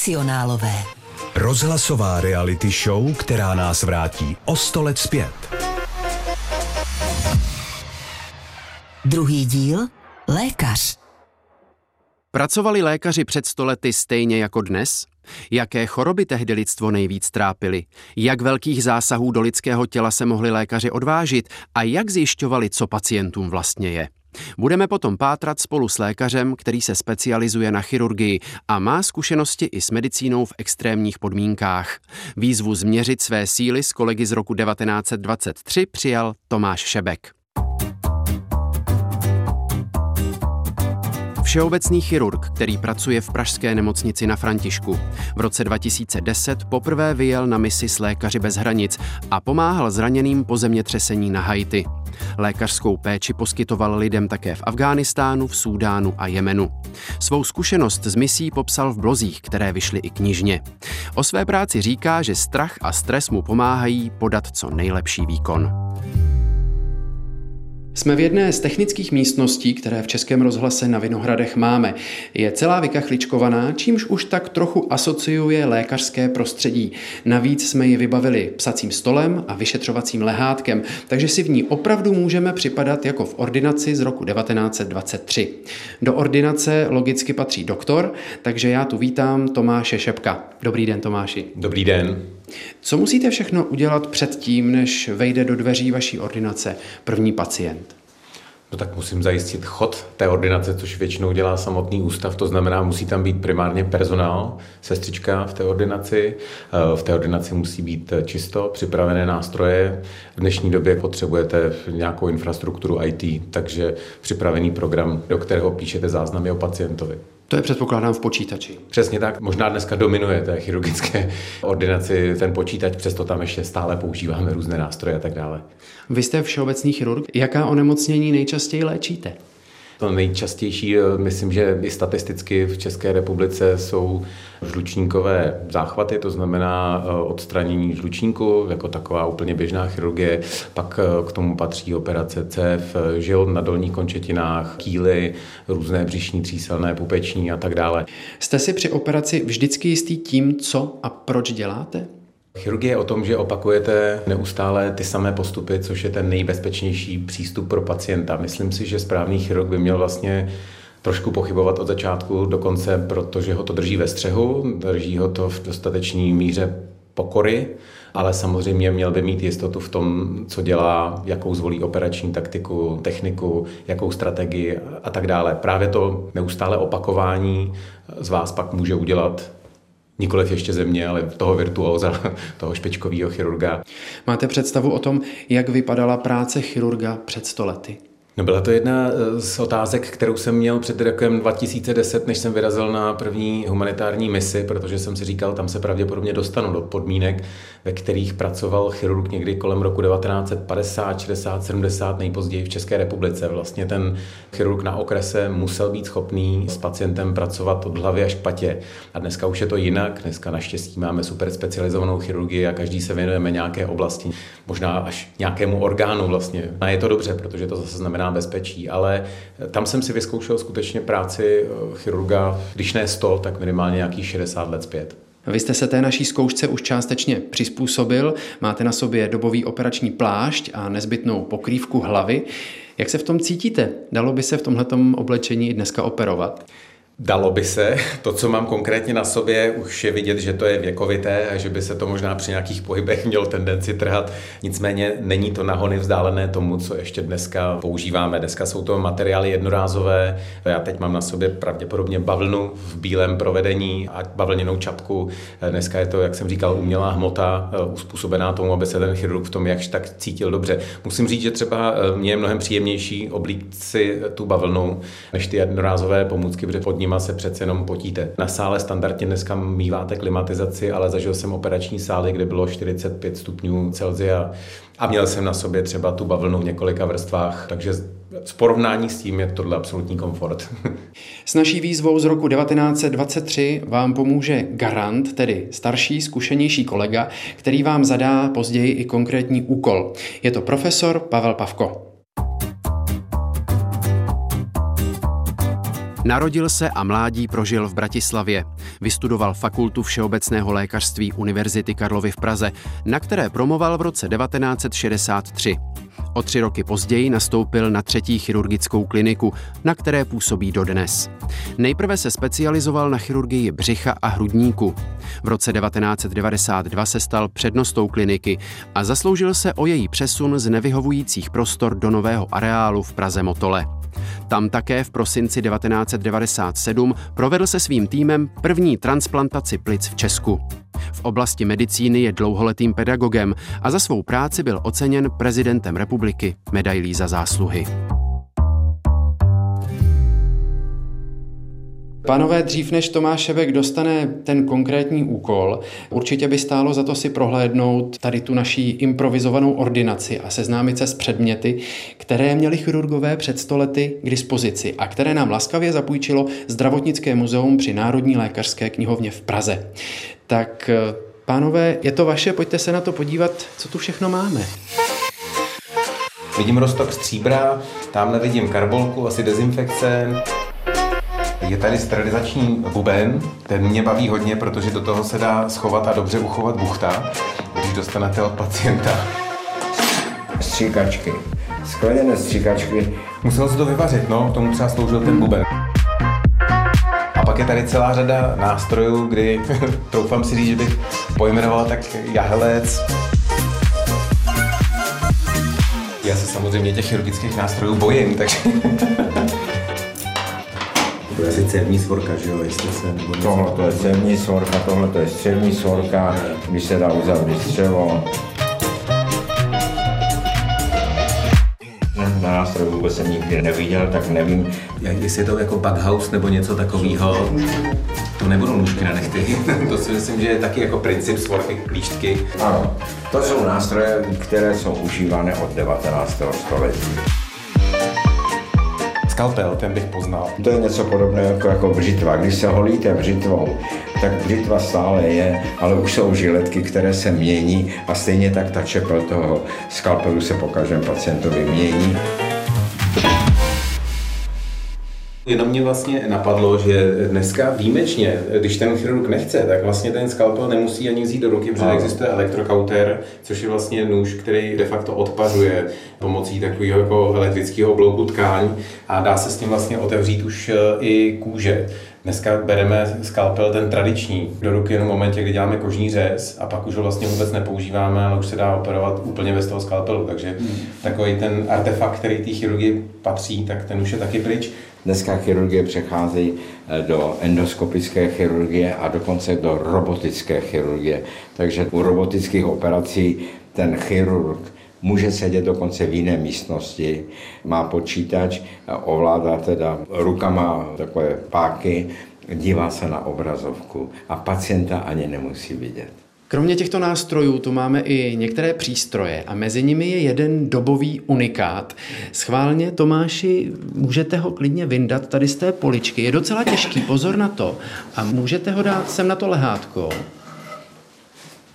Profesionálové. Rozhlasová reality show, která nás vrátí o sto let zpět. Druhý díl Lékař. Pracovali lékaři před stolety stejně jako dnes? Jaké choroby tehdy lidstvo nejvíc trápily? Jak velkých zásahů do lidského těla se mohli lékaři odvážit a jak zjišťovali, co pacientům vlastně je? Budeme potom pátrat spolu s lékařem, který se specializuje na chirurgii a má zkušenosti i s medicínou v extrémních podmínkách. Výzvu změřit své síly s kolegy z roku 1923 přijal Tomáš Šebek. Všeobecný chirurg, který pracuje v pražské nemocnici na Františku. V roce 2010 poprvé vyjel na misi s Lékaři bez hranic a pomáhal zraněným po zemětřesení na Haiti. Lékařskou péči poskytoval lidem také v Afghánistánu, v Súdánu a Jemenu. Svou zkušenost z misí popsal v blozích, které vyšly i knižně. O své práci říká, že strach a stres mu pomáhají podat co nejlepší výkon. Jsme v jedné z technických místností, které v Českém rozhlase na Vinohradech máme. Je celá vykachličkovaná, čímž už tak trochu asociuje lékařské prostředí. Navíc jsme ji vybavili psacím stolem a vyšetřovacím lehátkem, takže si v ní opravdu můžeme připadat jako v ordinaci z roku 1923. Do ordinace logicky patří doktor, takže já tu vítám Tomáše Šepka. Dobrý den, Tomáši. Dobrý den. Co musíte všechno udělat předtím, než vejde do dveří vaší ordinace první pacient? No tak musím zajistit chod té ordinace, což většinou dělá samotný ústav, to znamená, musí tam být primárně personál, sestřička v té ordinaci. Eh, v té ordinaci musí být čisto, připravené nástroje. V dnešní době potřebujete nějakou infrastrukturu IT, takže připravený program, do kterého píšete záznamy o pacientovi. To je předpokládám v počítači. Přesně tak. Možná dneska dominuje té chirurgické ordinaci ten počítač, přesto tam ještě stále používáme různé nástroje a tak dále. Vy jste všeobecný chirurg. Jaká onemocnění nejčastěji léčíte? To nejčastější, eh, myslím, že i statisticky v České republice jsou žlučníkové záchvaty, to znamená eh, odstranění žlučníku, jako taková úplně běžná chirurgie. Pak eh, k tomu patří operace cév, žil na dolních končetinách, kýly, různé břišní, tříselné, pupeční a tak dále. Jste si při operaci vždycky jistý tím, co a proč děláte? Chirurgie je o tom, že opakujete neustále ty samé postupy, což je ten nejbezpečnější přístup pro pacienta. Myslím si, že správný chirurg by měl vlastně trošku pochybovat od začátku do konce, protože ho to drží ve střehu, drží ho to v dostatečné míře pokory, ale samozřejmě měl by mít jistotu v tom, co dělá, jakou zvolí operační taktiku, techniku, jakou strategii a tak dále. Právě to neustále opakování z vás pak může udělat nikoliv ještě země, ale toho virtuóza, toho špičkového chirurga. Máte představu o tom, jak vypadala práce chirurga před stolety? No byla to jedna eh, z otázek, kterou jsem měl před rokem 2010, než jsem vyrazil na první humanitární misi, protože jsem si říkal, tam se pravděpodobně dostanu do podmínek, ve kterých pracoval chirurg někdy kolem roku 1950, 60, 70, nejpozději v České republice. Vlastně ten chirurg na okrese musel být schopný s pacientem pracovat od hlavy až patě. A dneska už je to jinak. Dneska naštěstí máme super specializovanou chirurgii a každý se věnujeme nějaké oblasti, možná až nějakému orgánu vlastně. A je to dobře, protože to zase znamená bezpečí, ale tam jsem si vyzkoušel skutečně práci eh, chirurga, když ne 100, tak minimálně nějakých 60 let zpět. Vy jste se té naší zkoušce už částečně přizpůsobil, máte na sobě dobový operační plášť a nezbytnou pokrývku hlavy. Jak se v tom cítíte? Dalo by se v tomhletom oblečení dneska operovat? Dalo by se. To, co mám konkrétně na sobě, už je vidět, že to je věkovité a že by se to možná při nějakých pohybech mělo tendenci trhat. Nicméně není to nahony vzdálené tomu, co ještě dneska používáme. Dneska jsou to materiály jednorázové. Já teď mám na sobě pravděpodobně bavlnu v bílém provedení a bavlněnou čapku. Dneska je to, jak jsem říkal, umělá hmota, eh, uspůsobená tomu, aby se ten chirurg v tom jakž tak cítil dobře. Musím říct, že třeba eh, mě je mnohem příjemnější oblíkt si tu bavlnu, než ty jednorázové pomůcky, protože pod ním nima se přece jenom potíte. Na sále standardně dneska míváte klimatizaci, ale zažil jsem operační sály, kde bylo 45 stupňů Celsia a měl jsem na sobě třeba tu bavlnu v několika vrstvách, takže v porovnání s tím je tohle absolutní komfort. S naší výzvou z roku 1923 vám pomůže garant, tedy starší, zkušenější kolega, který vám zadá později i konkrétní úkol. Je to profesor Pavel Pavko. Narodil se a mládí prožil v Bratislavě. Vystudoval fakultu všeobecného lékařství Univerzity Karlovy v Praze, na které promoval v roce 1963. O tři roky později nastoupil na třetí chirurgickou kliniku, na které působí dodnes. Nejprve se specializoval na chirurgii břicha a hrudníku. V roce 1992 se stal přednostou kliniky a zasloužil se o její přesun z nevyhovujících prostor do nového areálu v Praze Motole. Tam také v prosinci 1997 provedl se svým týmem první transplantaci plic v Česku. V oblasti medicíny je dlouholetým pedagogem a za svou práci byl oceněn prezidentem republiky medailí za zásluhy. Pánové, dřív než Tomáš Šebek dostane ten konkrétní úkol, určitě by stálo za to si prohlédnout tady tu naší improvizovanou ordinaci a seznámit se s předměty, které měli chirurgové před stolety k dispozici a které nám laskavě zapůjčilo Zdravotnické muzeum při Národní lékařské knihovně v Praze. Tak pánové, je to vaše, pojďte se na to podívat, co tu všechno máme. Vidím rostok stříbra, tamhle vidím karbolku, asi dezinfekce. Je tady sterilizační buben, ten mě baví hodně, protože do toho se dá schovat a dobře uchovat buchta, když dostanete od pacienta. Stříkačky. Skleněné stříkačky. Muselo se to vyvařit, no, tomu třeba sloužil ten buben. A pak je tady celá řada nástrojů, kdy troufám si říct, že bych pojmenoval tak jahelec. Já se samozřejmě těch chirurgických nástrojů bojím, takže... To je asi cévní svorka, že jo, jestli se... Nebo Tohle to je cévní svorka, tohle to je střevní svorka, když se dá uzavřít střevo. Na nástroj vůbec jsem nikdy neviděl, tak nevím. Jestli je to jako bughouse nebo něco takového, to nebudou nůžky na nechty. to si myslím, že je taky jako princip svorky, klíštky. Ano, to jsou nástroje, které jsou užívané od 19. století. Skalpel, ten bych poznal. To je něco podobného jako, jako břitva. Když se holíte břitvou, tak břitva stále je, ale už jsou žiletky, které se mění a stejně tak ta čepel toho skalpelu se po každém pacientovi mění. Jenom mě vlastně napadlo, že dneska výjimečně, když ten chirurg nechce, tak vlastně ten skalpel nemusí ani vzít do ruky, protože existuje elektrokauter, což je vlastně nůž, který de facto odpařuje pomocí takového jako elektrického oblouku tkáň a dá se s tím vlastně otevřít už eh, i kůže. Dneska bereme skalpel ten tradiční do ruky jenom v momentě, kdy děláme kožní řez a pak už ho vlastně vůbec nepoužíváme, ale už se dá operovat úplně bez toho skalpelu. Takže takový ten artefakt, který té chirurgii patří, tak ten už je taky pryč. Dneska chirurgie přechází eh, do endoskopické chirurgie a dokonce do robotické chirurgie. Takže u robotických operací ten chirurg může sedět dokonce v jiné místnosti, má počítač, ovládá teda rukama takové páky, dívá se na obrazovku a pacienta ani nemusí vidět. Kromě těchto nástrojů tu máme i některé přístroje a mezi nimi je jeden dobový unikát. Schválně, Tomáši, můžete ho klidně vyndat tady z té poličky. Je docela těžký, pozor na to. A můžete ho dát sem na to lehátko.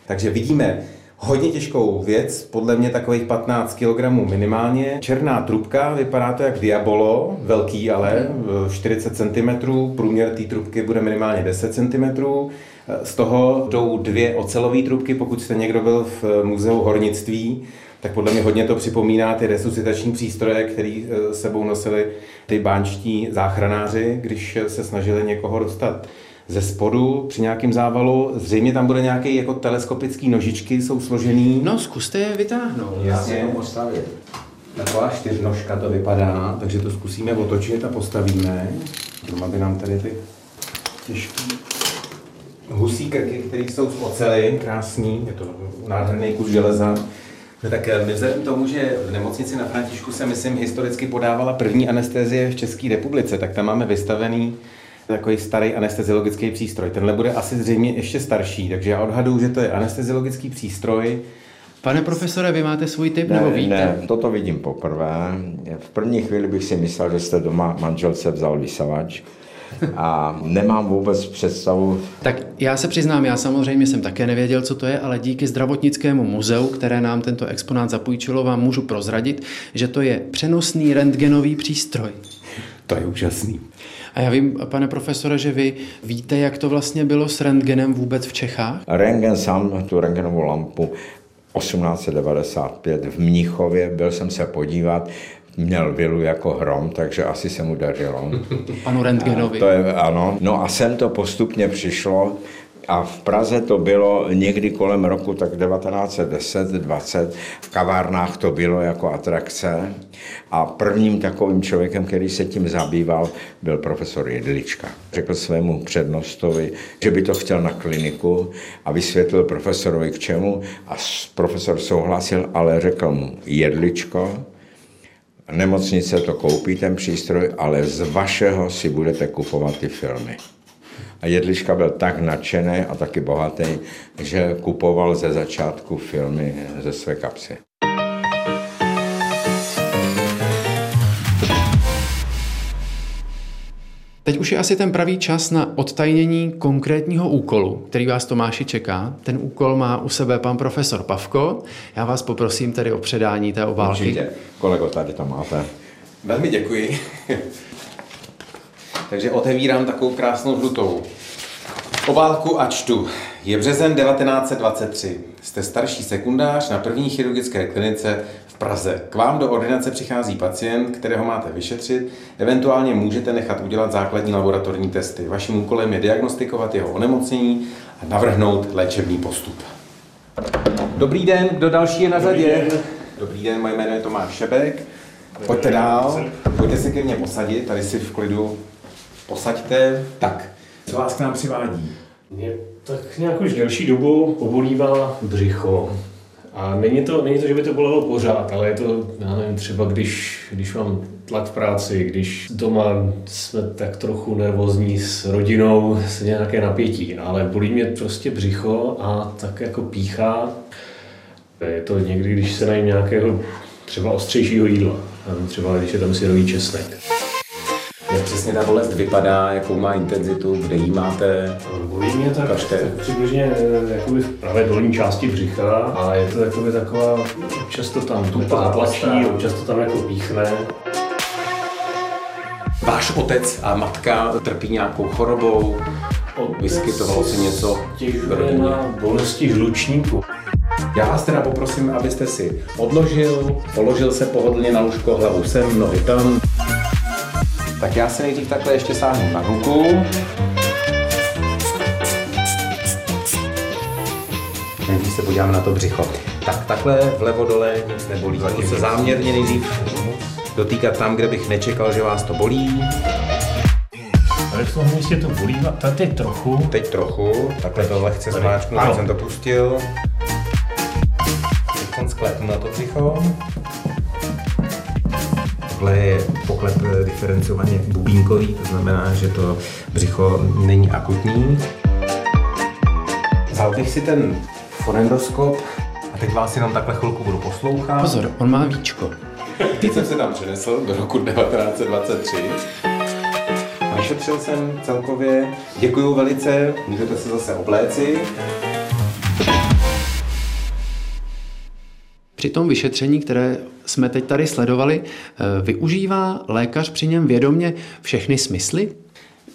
Takže vidíme hodně těžkou věc, podle mě takových 15 kg minimálně. Černá trubka, vypadá to jak Diabolo, velký ale, 40 cm, průměr té trubky bude minimálně 10 cm. Z toho jdou dvě ocelové trubky, pokud jste někdo byl v muzeu hornictví, tak podle mě hodně to připomíná ty resuscitační přístroje, který eh, sebou nosili ty bánčtí záchranáři, když se snažili někoho dostat ze spodu při nějakém závalu. Zřejmě tam bude nějaké jako teleskopické nožičky, jsou složený. No, zkuste je vytáhnout. Jasně. Taková čtyřnožka to vypadá, takže to zkusíme otočit a postavíme. Jenom aby nám tady ty těžké husí krky, které jsou z ocely, krásný, je to nádherný kus železa. No tak my vzhledem k tomu, že v nemocnici na Františku se, myslím, historicky podávala první anestezie v České republice, tak tam máme vystavený takový starý anesteziologický přístroj. Tenhle bude asi zřejmě ještě starší, takže já odhaduju, že to je anesteziologický přístroj. Pane profesore, vy máte svůj tip, nebo Ne, víte? ne, toto vidím poprvé. V první chvíli bych si myslel, že jste doma manželce vzal vysavač a nemám vůbec představu, Tak já se přiznám, já samozřejmě jsem také nevěděl, co to je, ale díky zdravotnickému muzeu, které nám tento exponát zapůjčilo, vám můžu prozradit, že to je přenosný rentgenový přístroj. To je úžasný. A já vím, pane profesore, že vy víte, jak to vlastně bylo s rentgenem vůbec v Čechách? Rentgen sám tu rentgenovou lampu 1895 v Mnichově, byl jsem se podívat, měl vilu jako hrom, takže asi se mu dařilo. Panu Rentgenovi. To je, ano. No a sem to postupně přišlo, a v Praze to bylo někdy kolem roku tak 1910-20. V kavárnách to bylo jako atrakce. A prvním takovým člověkem, který se tím zabýval, byl profesor Jedlička. Řekl svému přednostovi, že by to chtěl na kliniku a vysvětlil profesorovi k čemu. A profesor souhlasil, ale řekl mu, Jedličko, nemocnice to koupí ten přístroj, ale z vašeho si budete kupovat ty filmy. A Jedliška byl tak nadšený a taky bohatý, že kupoval ze začátku filmy ze své kapsy. Teď už je asi ten pravý čas na odtajnění konkrétního úkolu, který vás Tomáši čeká. Ten úkol má u sebe pan profesor Pavko. Já vás poprosím tedy o předání té obálky. Určitě. Kolego, tady to máte. Velmi děkuji. Takže otevírám takovou krásnou žlutou obálku a čtu. Je březen 1923. Jste starší sekundář na první chirurgické klinice v Praze. K vám do ordinace přichází pacient, kterého máte vyšetřit, eventuálně můžete nechat udělat základní laboratorní testy. Vaším úkolem je diagnostikovat jeho onemocnění a navrhnout léčebný postup. Dobrý den, kdo další je na řadě? Dobrý den, moje jméno je Tomáš Šebek. Pojďte dál, pojďte se ke mně posadit, tady si v klidu posaďte. Tak, co vás k nám přivádí? Mě tak nějak už delší dobu pobolívá břicho. A není to, není to, že by to bolelo pořád, ale je to, já nevím, třeba když, když mám tlak v práci, když doma jsme tak trochu nervózní s rodinou, s nějaké napětí, ale bolí mě prostě břicho a tak jako píchá. Je to někdy, když se najím nějakého třeba ostřejšího jídla, třeba když je tam syrový česnek. Jak přesně ta bolest vypadá, jakou má intenzitu, kde jí máte? Bolí mě tak, Ukažte. tak přibližně eh, jakoby v pravé dolní části břicha a je to jakoby taková, občas to tam tupá, zatlačí, občas to tam jako píchne. Váš otec a matka trpí nějakou chorobou? Vyskytovalo se něco v rodině? na bolesti žlučníku. Já vás teda poprosím, abyste si odložil, položil se pohodlně na lůžko, hlavu sem, nohy tam. Tak já se nejdřív takhle ještě sáhnu na ruku. Nejdřív se podívám na to břicho. Tak takhle vlevo dole nic nebolí. Budu se záměrně nejdřív dotýkat tam, kde bych nečekal, že vás to bolí. Tady v tom místě to bolí, a tady trochu. Teď trochu, takhle to lehce zmáčknu, teď jsem to pustil. Teď sklepnu na to břicho. Tohle je poklep eh, diferencovaně bubínkový, to znamená, že to břicho není akutní. Vzal bych si ten fonendoskop a teď vás jenom takhle chvilku budu poslouchat. Pozor, on má víčko. Teď jsem se tam přenesl do roku 1923. Vyšetřil jsem celkově. Děkuju velice, můžete se zase obléci. Při tom vyšetření, které jsme teď tady sledovali, eh, využívá lékař při něm vědomě všechny smysly?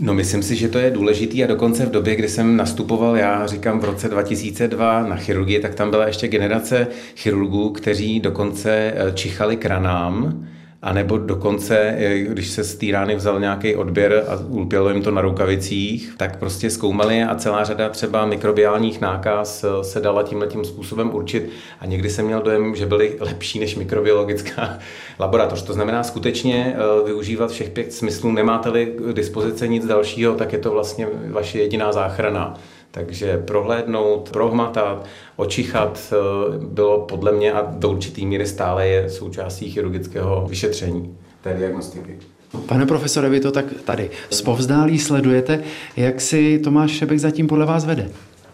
No myslím si, že to je důležitý a dokonce v době, kdy jsem nastupoval, já říkám v roce 2002 na chirurgii, tak tam byla ještě generace chirurgů, kteří dokonce eh, čichali kranám, a nebo dokonce, eh, když se z té vzal nějaký odběr a ulpělo jim to na rukavicích, tak prostě zkoumali a celá řada třeba mikrobiálních nákaz eh, se dala tímhle tím způsobem určit a někdy jsem měl dojem, že byly lepší než mikrobiologická laboratoř. To znamená skutečně eh, využívat všech pět smyslů. Nemáte-li k dispozici nic dalšího, tak je to vlastně vaše jediná záchrana. Takže prohlédnout, prohmatat, očichat eh, bylo podle mě a do určitý míry stále je součástí chirurgického vyšetření té diagnostiky. Pane profesore, vy to tak tady zpovzdálí sledujete, jak si Tomáš Šebek zatím podle vás vede?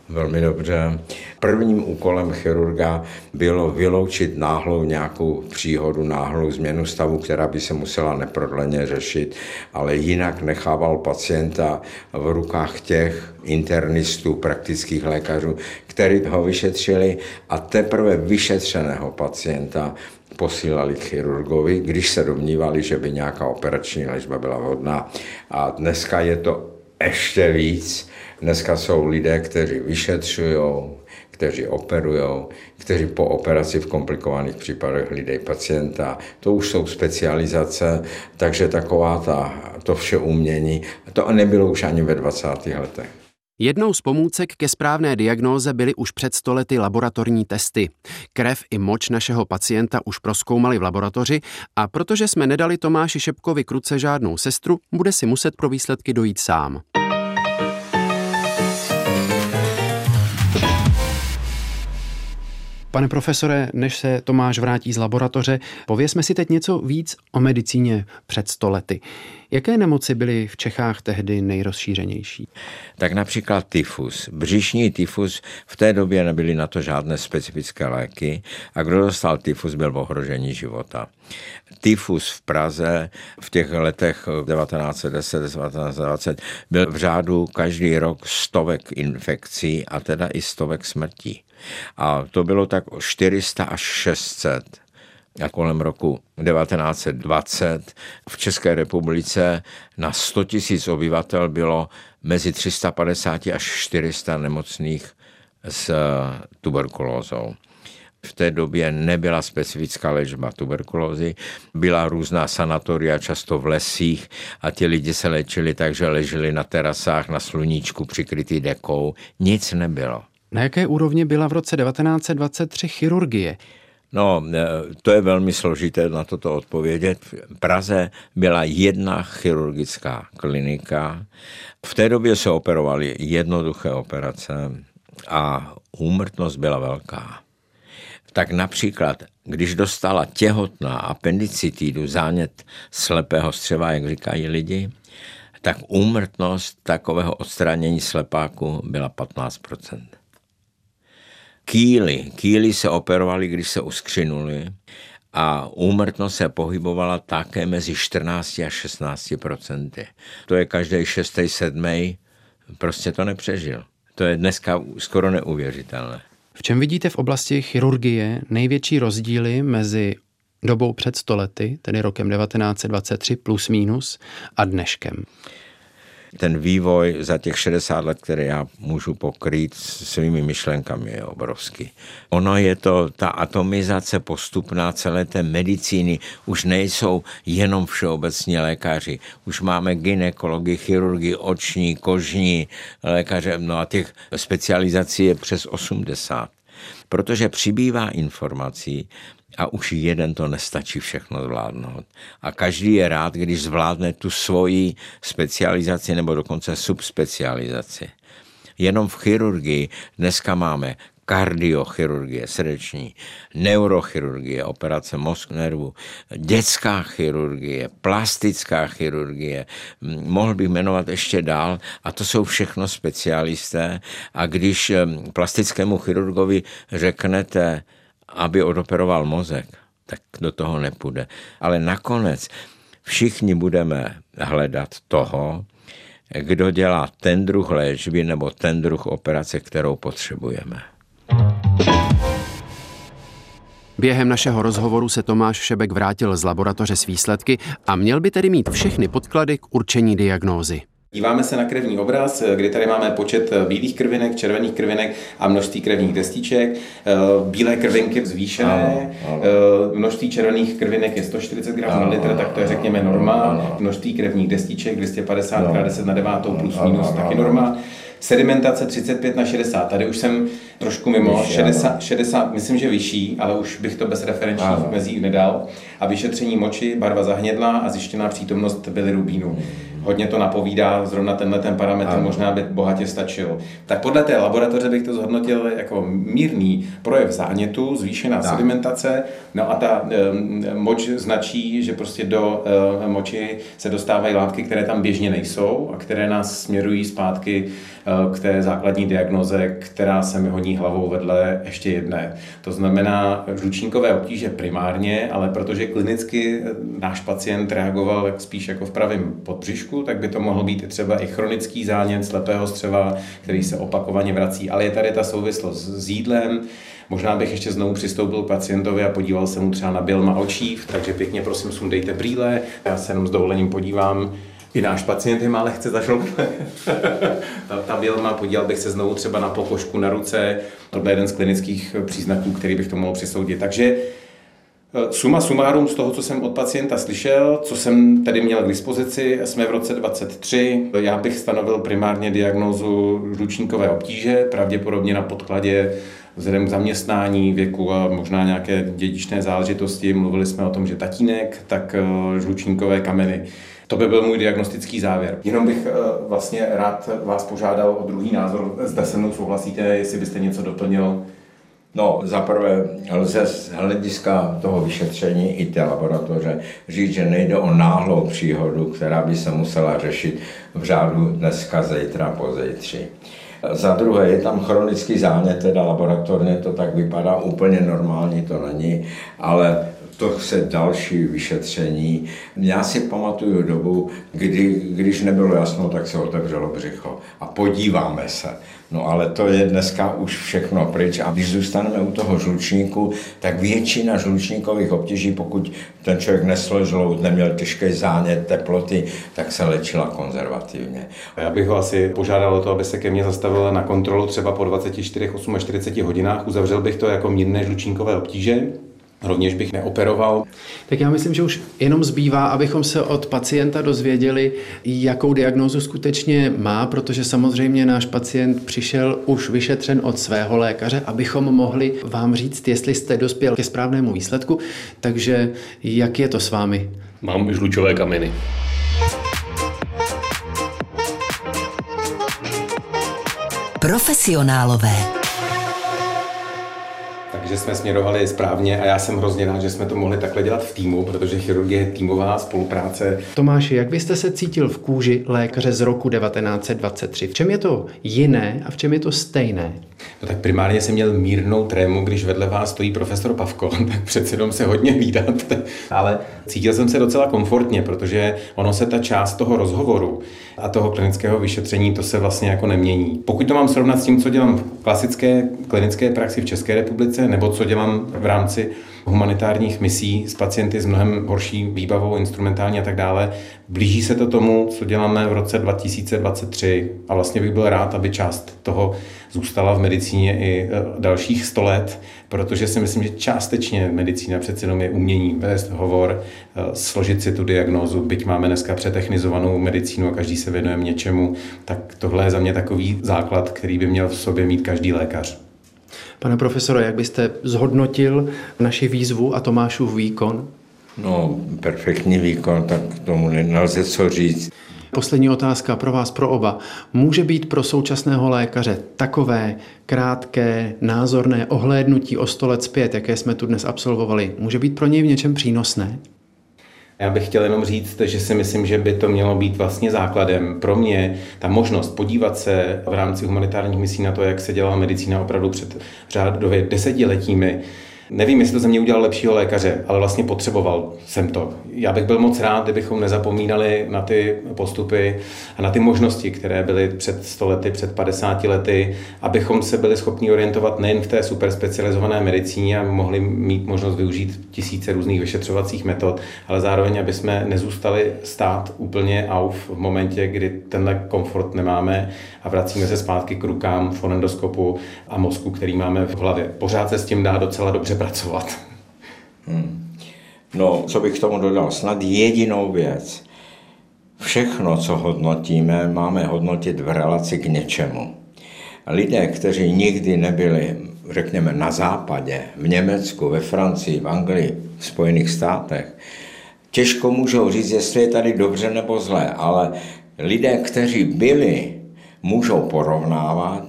Velmi dobře. Prvním úkolem chirurga bylo vyloučit náhlou nějakou příhodu, náhlou změnu stavu, která by se musela neprodleně řešit, ale jinak nechával pacienta v rukách těch internistů, praktických lékařů, kteří ho vyšetřili a teprve vyšetřeného pacienta posílali k chirurgovi, když se domnívali, že by nějaká operační léčba byla vhodná. A dneska je to ještě víc. Dneska jsou lidé, kteří vyšetřují, kteří operují, kteří po operaci v komplikovaných případech hledají pacienta. To už jsou specializace, takže taková ta, to vše umění, to nebylo už ani ve 20. letech. Jednou z pomůcek ke správné diagnóze byly už před stolety laboratorní testy. Krev i moč našeho pacienta už proskoumali v laboratoři a protože jsme nedali Tomáši Šepkovi kruce žádnou sestru, bude si muset pro výsledky dojít sám. Pane profesore, než se Tomáš vrátí z laboratoře, pověsme si teď něco víc o medicíně před stolety. Jaké nemoci byly v Čechách tehdy nejrozšířenější? Tak například tyfus. Břišní tyfus v té době nebyly na to žádné specifické léky a kdo dostal tyfus, byl v ohrožení života. Tyfus v Praze v těch letech 1910-1920 byl v řádu každý rok stovek infekcí a teda i stovek smrtí. A to bylo tak 400 až 600 a kolem roku 1920 v České republice na 100 000 obyvatel bylo mezi 350 až 400 nemocných s tuberkulózou. V té době nebyla specifická léčba tuberkulózy, byla různá sanatoria, často v lesích a ti lidi se léčili tak, že leželi na terasách na sluníčku přikrytý dekou. Nic nebylo. Na jaké úrovni byla v roce 1923 chirurgie? No, e, to je velmi složité na toto odpovědět. V Praze byla jedna chirurgická klinika. V té době se operovaly jednoduché operace a úmrtnost byla velká. Tak například, když dostala těhotná appendicitidu, zánět slepého střeva, jak říkají lidi, tak úmrtnost takového odstranění slepáku byla 15 Kýly. Kýly se operovaly, když se uskřinuli a úmrtnost se pohybovala také mezi 14 a 16 procenty. To je každý šestý, sedmý, prostě to nepřežil. To je dneska skoro neuvěřitelné. V čem vidíte v oblasti chirurgie největší rozdíly mezi dobou před stolety, tedy rokem 1923 plus minus, a dneškem? Ten vývoj za těch 60 let, které já můžu pokrýt svými myšlenkami, je obrovský. Ono je to, ta atomizace postupná celé té medicíny, už nejsou jenom všeobecní lékaři, už máme ginekologi, chirurgi, oční, kožní lékaře, no a těch specializací je přes 80 protože přibývá informací, a už jeden to nestačí všechno zvládnout. A každý je rád, když zvládne tu svoji specializaci nebo dokonce subspecializaci. Jenom v chirurgii dneska máme kardiochirurgie srdeční, neurochirurgie, operace mozku nervu, dětská chirurgie, plastická chirurgie, mohl bych jmenovat ještě dál a to jsou všechno specialisté a když plastickému chirurgovi řeknete, aby odoperoval mozek, tak do toho nepůjde. Ale nakonec všichni budeme hledat toho, kdo dělá ten druh léčby nebo ten druh operace, kterou potřebujeme. Během našeho rozhovoru se Tomáš Šebek vrátil z laboratoře s výsledky a měl by tedy mít všechny podklady k určení diagnózy. Díváme se na krevní obraz, kdy tady máme počet bílých krvinek, červených krvinek a množství krevních destiček. Bílé krvinky zvýšené, množství červených krvinek je 140 gramů na litr, tak to je řekněme norma. Množství krevních destiček 250 x 10 na 9 plus minus taky norma. Sedimentace 35 na 60, tady už jsem trošku mimo, 60, 60, myslím, že vyšší, ale už bych to bez referenčních mezí nedal. A vyšetření moči, barva zahnědlá a zjištěná přítomnost bilirubínu hodně to napovídá, zrovna tenhle ten parametr ano. možná by bohatě stačil. Tak podle té laboratoře bych to zhodnotil jako mírný projev zánětu, zvýšená tak. sedimentace, no a ta e, moč značí, že prostě do e, moči se dostávají látky, které tam běžně nejsou a které nás směrují zpátky e, k té základní diagnoze, která se mi hodí hlavou vedle ještě jedné. To znamená žlučníkové obtíže primárně, ale protože klinicky náš pacient reagoval spíš jako v pravém podbřišku, mozku, tak by to mohl být třeba i chronický zánět slepého střeva, který se opakovaně vrací. Ale je tady ta souvislost s jídlem, Možná bych ještě znovu přistoupil k pacientovi a podíval se mu třeba na bělma očí, takže pěkně prosím sundejte brýle, já se jenom s dovolením podívám, i náš pacient je má lehce zažlouklé. ta, ta bělma, podíval bych se znovu třeba na pokožku na ruce. Tohle je jeden z klinických příznaků, který bych to mohl přisoudit. Takže Suma sumárum z toho, co jsem od pacienta slyšel, co jsem tedy měl k dispozici, jsme v roce 23. Já bych stanovil primárně diagnózu žlučníkové obtíže, pravděpodobně na podkladě vzhledem k zaměstnání, věku a možná nějaké dědičné záležitosti. Mluvili jsme o tom, že tatínek, tak eh, žlučníkové kameny. To by byl můj diagnostický závěr. Jenom bych eh, vlastně rád vás požádal o druhý názor, zda se mnou souhlasíte, jestli byste něco doplnil. No, zaprvé lze z hlediska toho vyšetření i té laboratoře říct, že nejde o náhlou příhodu, která by se musela řešit v řádu dneska, zítra, pozítří. Za druhé je tam chronický zánět, teda laboratorně to tak vypadá, úplně normální to není, ale to se další vyšetření. Já si pamatuju dobu, kdy, když nebylo jasno, tak se otevřelo břicho a podíváme se. No ale to je dneska už všechno pryč a když zůstaneme u toho žlučníku, tak většina žlučníkových obtíží, pokud ten člověk nesl žlout, neměl těžké zánět, teploty, tak se léčila konzervativně. Já bych ho asi požádal o to, aby se ke mně zastavil na kontrolu třeba po 24, 48 hodinách. Uzavřel bych to jako mírné žlučníkové obtíže, Rovněž bych neoperoval. Tak já myslím, že už jenom zbývá, abychom se od pacienta dozvěděli, jakou diagnózu skutečně má, protože samozřejmě náš pacient přišel už vyšetřen od svého lékaře, abychom mohli vám říct, jestli jste dospěl ke správnému výsledku. Takže jak je to s vámi? Mám žlučové kameny. Profesionálové že jsme směrovali správně a já jsem hrozně rád, že jsme to mohli takhle dělat v týmu, protože chirurgie je týmová spolupráce. Tomáši, jak byste se cítil v kůži lékaře z roku 1923? V čem je to jiné a v čem je to stejné? No tak primárně jsem měl mírnou trému, když vedle vás stojí profesor Pavko, tak přece jenom se hodně výdat. Ale cítil jsem se docela komfortně, protože ono se ta část toho rozhovoru a toho klinického vyšetření, to se vlastně jako nemění. Pokud to mám srovnat s tím, co dělám v klasické klinické praxi v České republice, nebo co dělám v rámci humanitárních misí s pacienty s mnohem horší výbavou, instrumentální a tak dále. Blíží se to tomu, co děláme v roce 2023 a vlastně bych byl rád, aby část toho zůstala v medicíně i e, dalších 100 let, protože si myslím, že částečně medicína přece jenom je umění vést hovor, e, složit si tu diagnózu, byť máme dneska přetechnizovanou medicínu a každý se věnuje něčemu, tak tohle je za mě takový základ, který by měl v sobě mít každý lékař. Pane profesore, jak byste zhodnotil naši výzvu a Tomášův výkon? No, perfektní výkon, tak tomu nelze co říct. Poslední otázka pro vás, pro oba. Může být pro současného lékaře takové krátké, názorné ohlédnutí o 100 let zpět, jaké jsme tu dnes absolvovali, může být pro něj v něčem přínosné? Já bych chtěl jenom říct, že si myslím, že by to mělo být vlastně základem pro mě ta možnost podívat se v rámci humanitárních misí na to, jak se dělala medicína opravdu před řádově desetiletími, Nevím, jestli to ze mě udělal lepšího lékaře, ale vlastně potřeboval jsem to. Já bych byl moc rád, kdybychom nezapomínali na ty postupy a na ty možnosti, které byly před 100 lety, před 50 lety, abychom se byli schopni orientovat nejen v té super specializované medicíně a mohli mít možnost využít tisíce různých vyšetřovacích metod, ale zároveň, aby jsme nezůstali stát úplně auf v momentě, kdy tenhle komfort nemáme a vracíme se zpátky k rukám, fonendoskopu a mozku, který máme v hlavě. Pořád se s tím dá docela dobře pracovat. Hmm. No, co bych k tomu dodal? Snad jedinou věc. Všechno, co hodnotíme, máme hodnotit v relaci k něčemu. Lidé, kteří nikdy nebyli, řekněme, na západě, v Německu, ve Francii, v Anglii, v Spojených státech, těžko můžou říct, jestli je tady dobře nebo zlé, ale lidé, kteří byli můžou porovnávat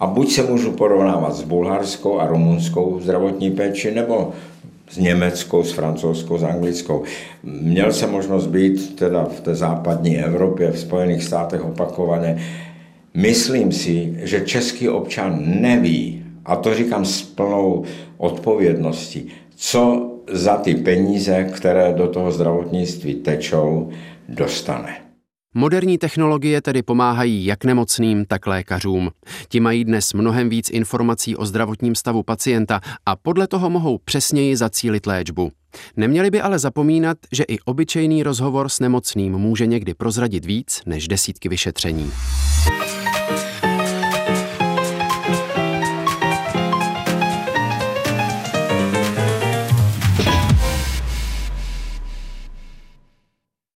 a buď se můžu porovnávat s bulharskou a rumunskou zdravotní péči, nebo s německou, s francouzskou, s anglickou. Měl jsem možnost být teda v té západní Evropě, v Spojených státech opakovaně. Myslím si, že český občan neví, a to říkám s plnou odpovědností, co za ty peníze, které do toho zdravotnictví tečou, dostane. Moderní technologie tedy pomáhají jak nemocným, tak lékařům. Ti mají dnes mnohem víc informací o zdravotním stavu pacienta a podle toho mohou přesněji zacílit léčbu. Neměli by ale zapomínat, že i obyčejný rozhovor s nemocným může někdy prozradit víc než desítky vyšetření.